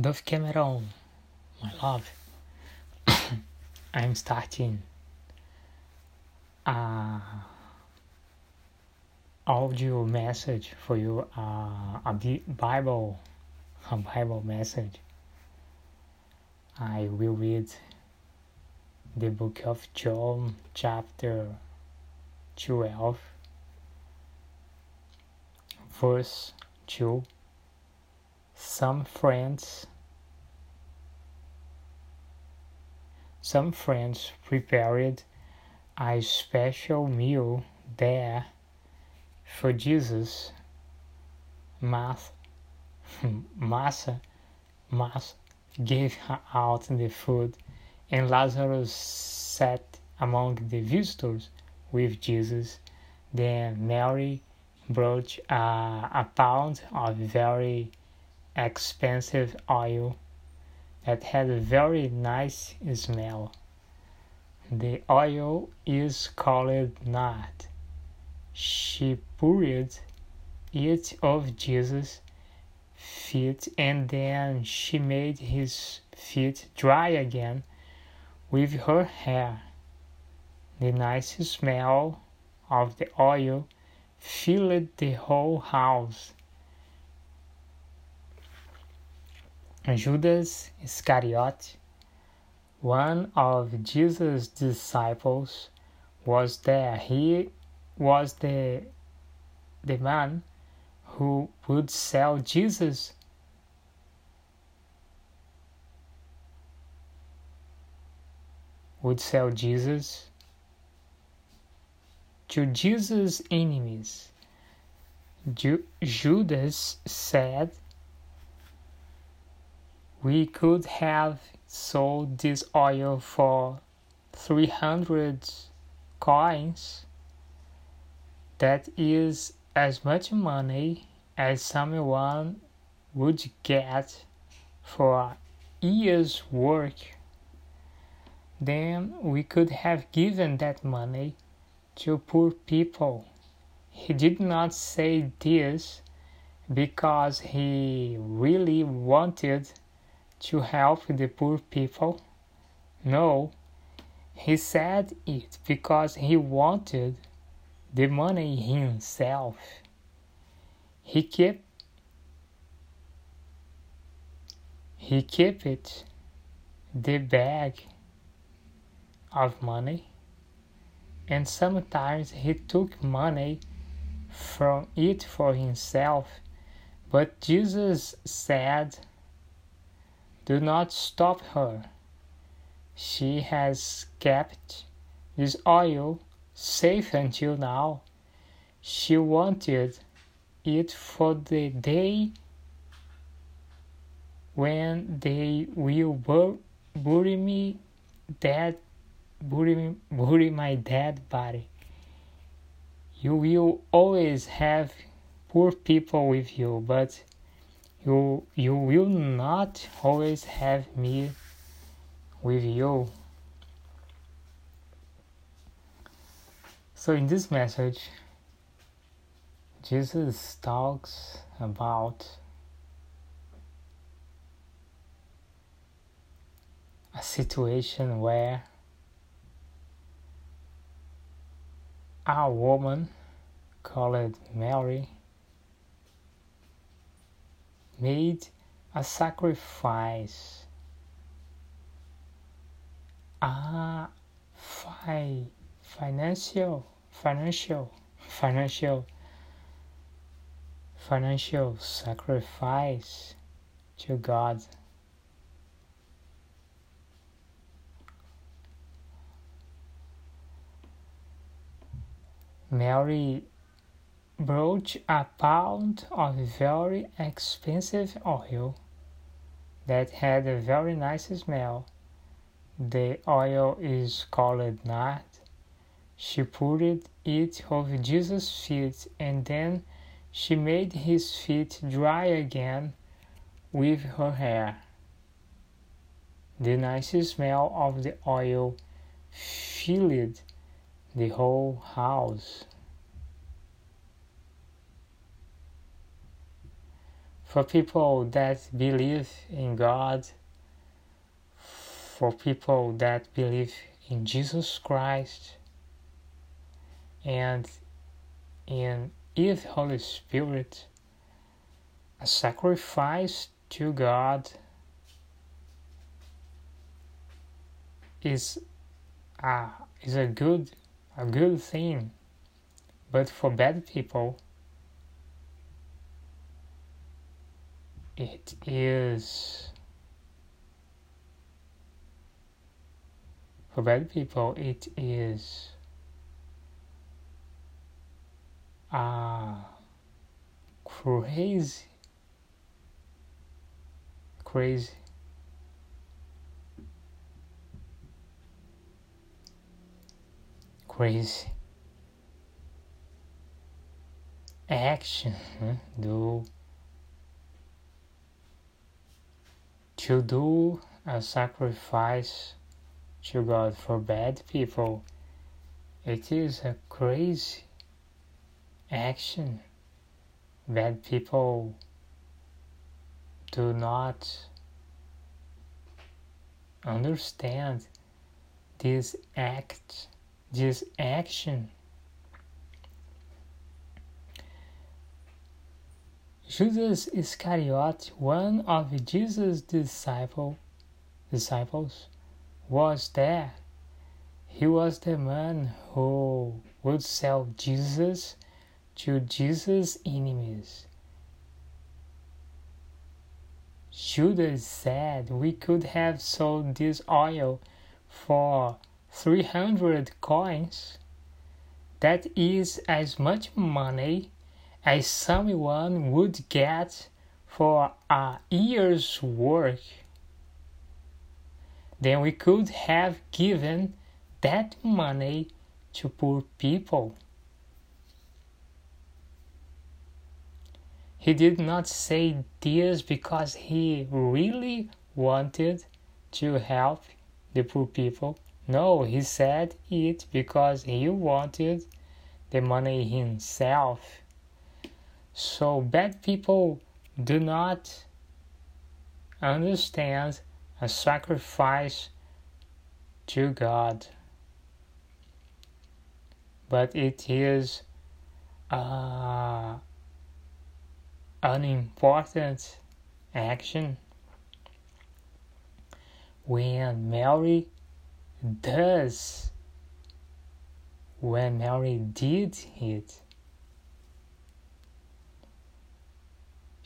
Dove Cameron, my love, I'm starting. A audio message for you, uh, a Bible, a Bible message. I will read the book of John, chapter 12, verse 2 some friends some friends prepared a special meal there for Jesus. Martha, Martha, Martha gave her out the food, and Lazarus sat among the visitors with Jesus. Then Mary brought a, a pound of very expensive oil that had a very nice smell. The oil is called nard. She poured it of Jesus' feet and then she made his feet dry again with her hair. The nice smell of the oil filled the whole house Judas Iscariot, one of Jesus' disciples, was there. He was the, the man who would sell Jesus. Would sell Jesus to Jesus' enemies. Ju- Judas said we could have sold this oil for 300 coins. That is as much money as someone would get for a year's work. Then we could have given that money to poor people. He did not say this because he really wanted to help the poor people? No, he said it because he wanted the money himself. He kept he kept it the bag of money and sometimes he took money from it for himself but Jesus said do not stop her. She has kept this oil safe until now. She wanted it for the day when they will bur- bury me dead bury, me, bury my dead body. You will always have poor people with you, but you you will not always have me with you. So in this message jesus talks about a situation where a woman called mary made a sacrifice. Ah, fi- financial, financial, financial, financial sacrifice to God. Mary brought a pound of very expensive oil that had a very nice smell. The oil is called nard. She poured it over Jesus' feet and then she made his feet dry again with her hair. The nice smell of the oil filled the whole house. For people that believe in God, for people that believe in Jesus Christ, and in His Holy Spirit, a sacrifice to God is a, is a good a good thing, but for bad people, it is for bad people it is ah crazy. Crazy. Crazy. Action do to do a sacrifice to God for bad people it is a crazy action bad people do not understand this act this action Judas Iscariot, one of Jesus' disciple, disciples, was there. He was the man who would sell Jesus to Jesus' enemies. Judas said we could have sold this oil for 300 coins. That is as much money as someone would get for a year's work. Then we could have given that money to poor people. He did not say this because he really wanted to help the poor people. No, he said it because he wanted the money himself. So bad people do not understand a sacrifice to God, but it is uh, an important action. When Mary does when Mary did it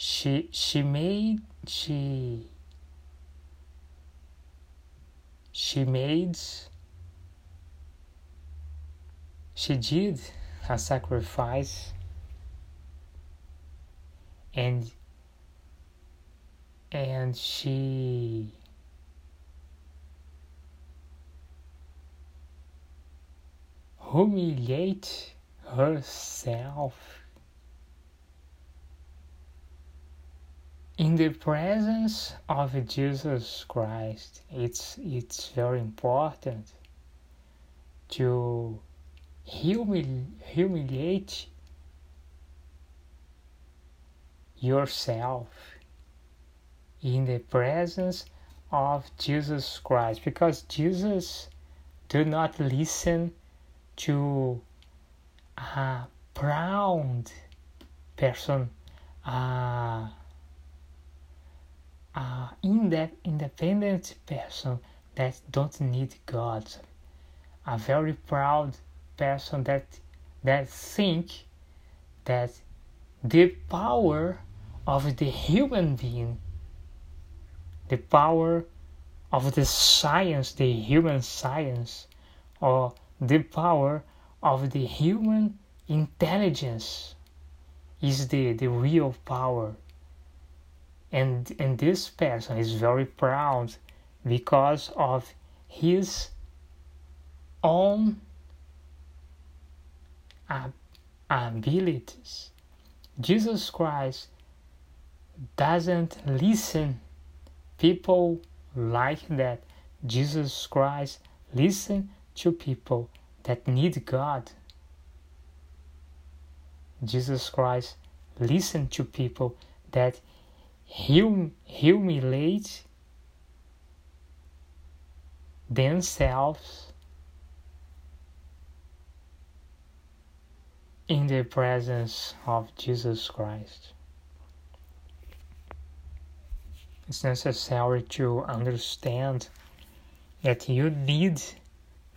she she made she she made she did a sacrifice and and she humiliate herself in the presence of Jesus Christ it's it's very important to humili- humiliate yourself in the presence of Jesus Christ because Jesus do not listen to a proud person Uh, a independent person that don't need God a very proud person that that think that the power of the human being, the power of the science, the human science, or the power of the human intelligence is the, the real power. And, and this person is very proud because of his own uh, abilities. Jesus Christ doesn't listen people like that. Jesus Christ listen to people that need God. Jesus Christ listen to people that hum, humiliate themselves in the presence of Jesus Christ. It's necessary to understand that you need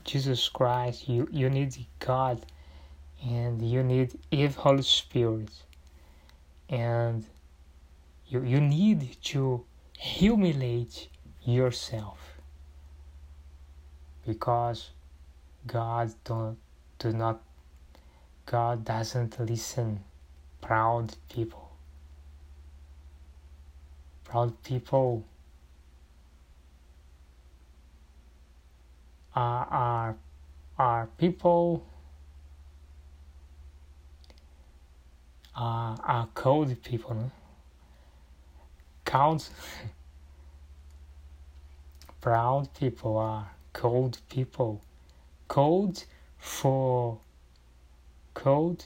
Jesus Christ, you, you need God, and you need Eve Holy Spirit. And you, you need to humiliate yourself. Because God don't do not God doesn't listen. Proud people. Proud people are are, are people are, are cold people no? Cold proud people are cold people. Cold for code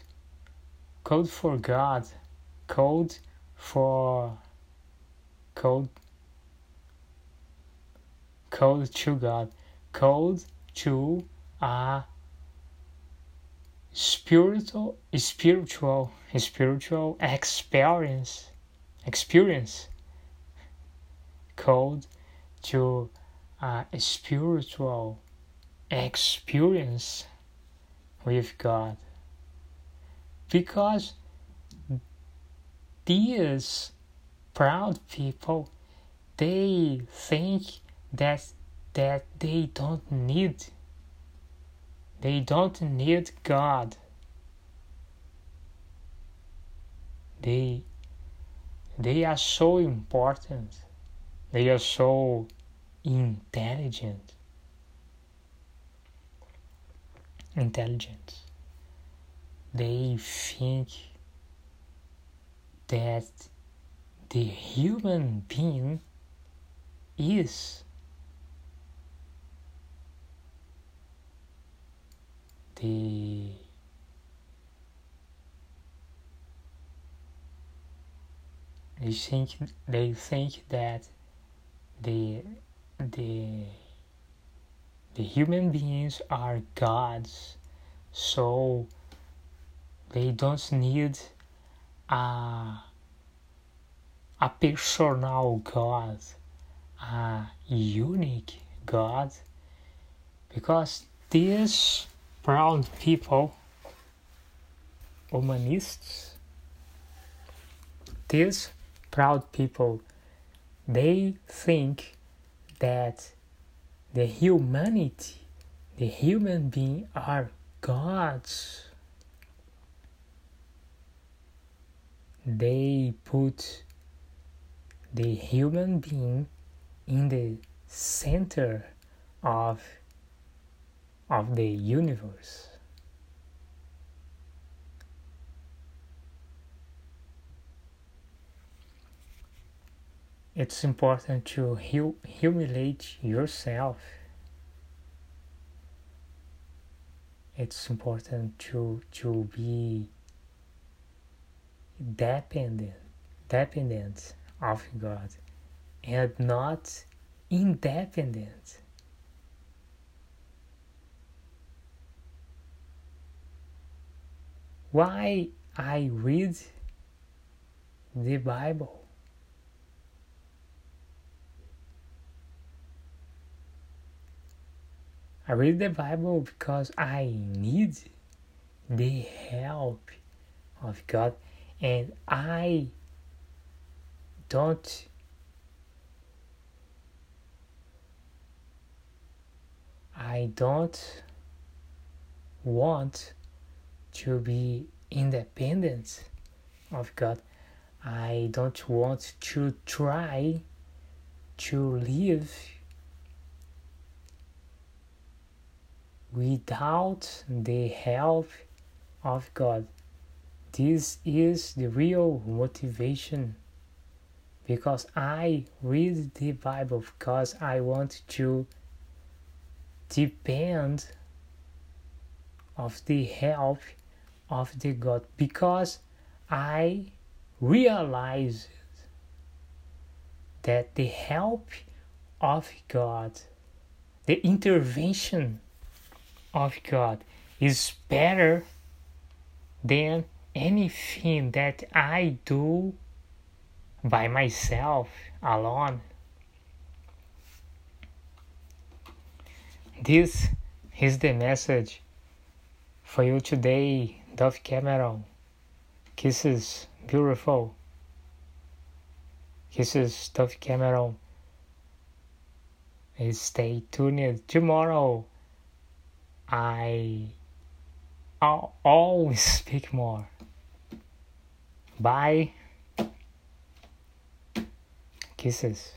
code for God. Code for code code to God. Code to a spiritual spiritual spiritual experience experience code to uh, a spiritual experience with God. Because these proud people they think that that they don't need they don't need God. They they are so important they are so intelligent. Intelligent. They think that the human being is the they think they think that the the the human beings are gods so they don't need a a personal God, a unique God, because these proud people, humanists, these proud people, they think that the humanity, the human being are gods. they put the human being in the center of of the universe it's important to hu- humiliate yourself it's important to to be dependent dependent of God and not independent. Why I read the Bible? I read the Bible because I need the help of God and I don't I don't want to be independent of God. I don't want to try to live without the help of God. This is the real motivation because I read the Bible because I want to depend of the help of the God because I realize that the help of God, the intervention of God, is better than anything that I do by myself alone. This is the message for you today, Dove Cameron. Kisses, beautiful. Kisses, Dove Cameron. Stay tuned. Tomorrow, I I'll always speak more. Bye. Kisses.